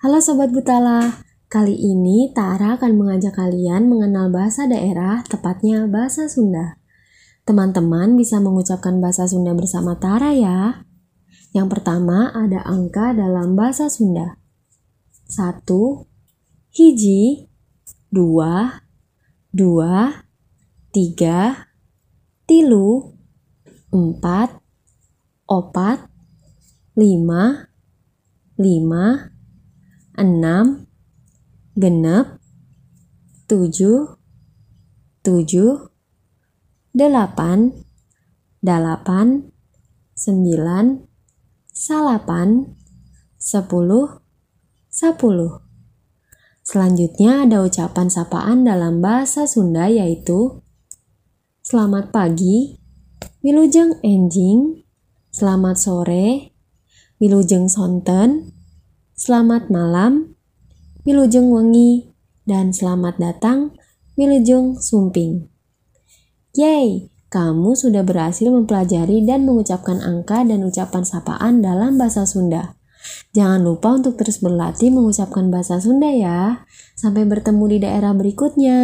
Halo Sobat Butala, kali ini Tara akan mengajak kalian mengenal bahasa daerah, tepatnya bahasa Sunda. Teman-teman bisa mengucapkan bahasa Sunda bersama Tara ya. Yang pertama ada angka dalam bahasa Sunda. Satu, hiji, dua, dua, tiga, tilu, empat, opat, lima, lima, enam, genep, tujuh, tujuh, delapan, delapan, sembilan, salapan, sepuluh, sepuluh. Selanjutnya ada ucapan sapaan dalam bahasa Sunda yaitu Selamat pagi, Wilujeng enjing, Selamat sore, Wilujeng sonten, Selamat malam, Wilujeng wengi, dan selamat datang, Wilujeng sumping. Yeay, kamu sudah berhasil mempelajari dan mengucapkan angka dan ucapan sapaan dalam bahasa Sunda. Jangan lupa untuk terus berlatih mengucapkan bahasa Sunda ya. Sampai bertemu di daerah berikutnya.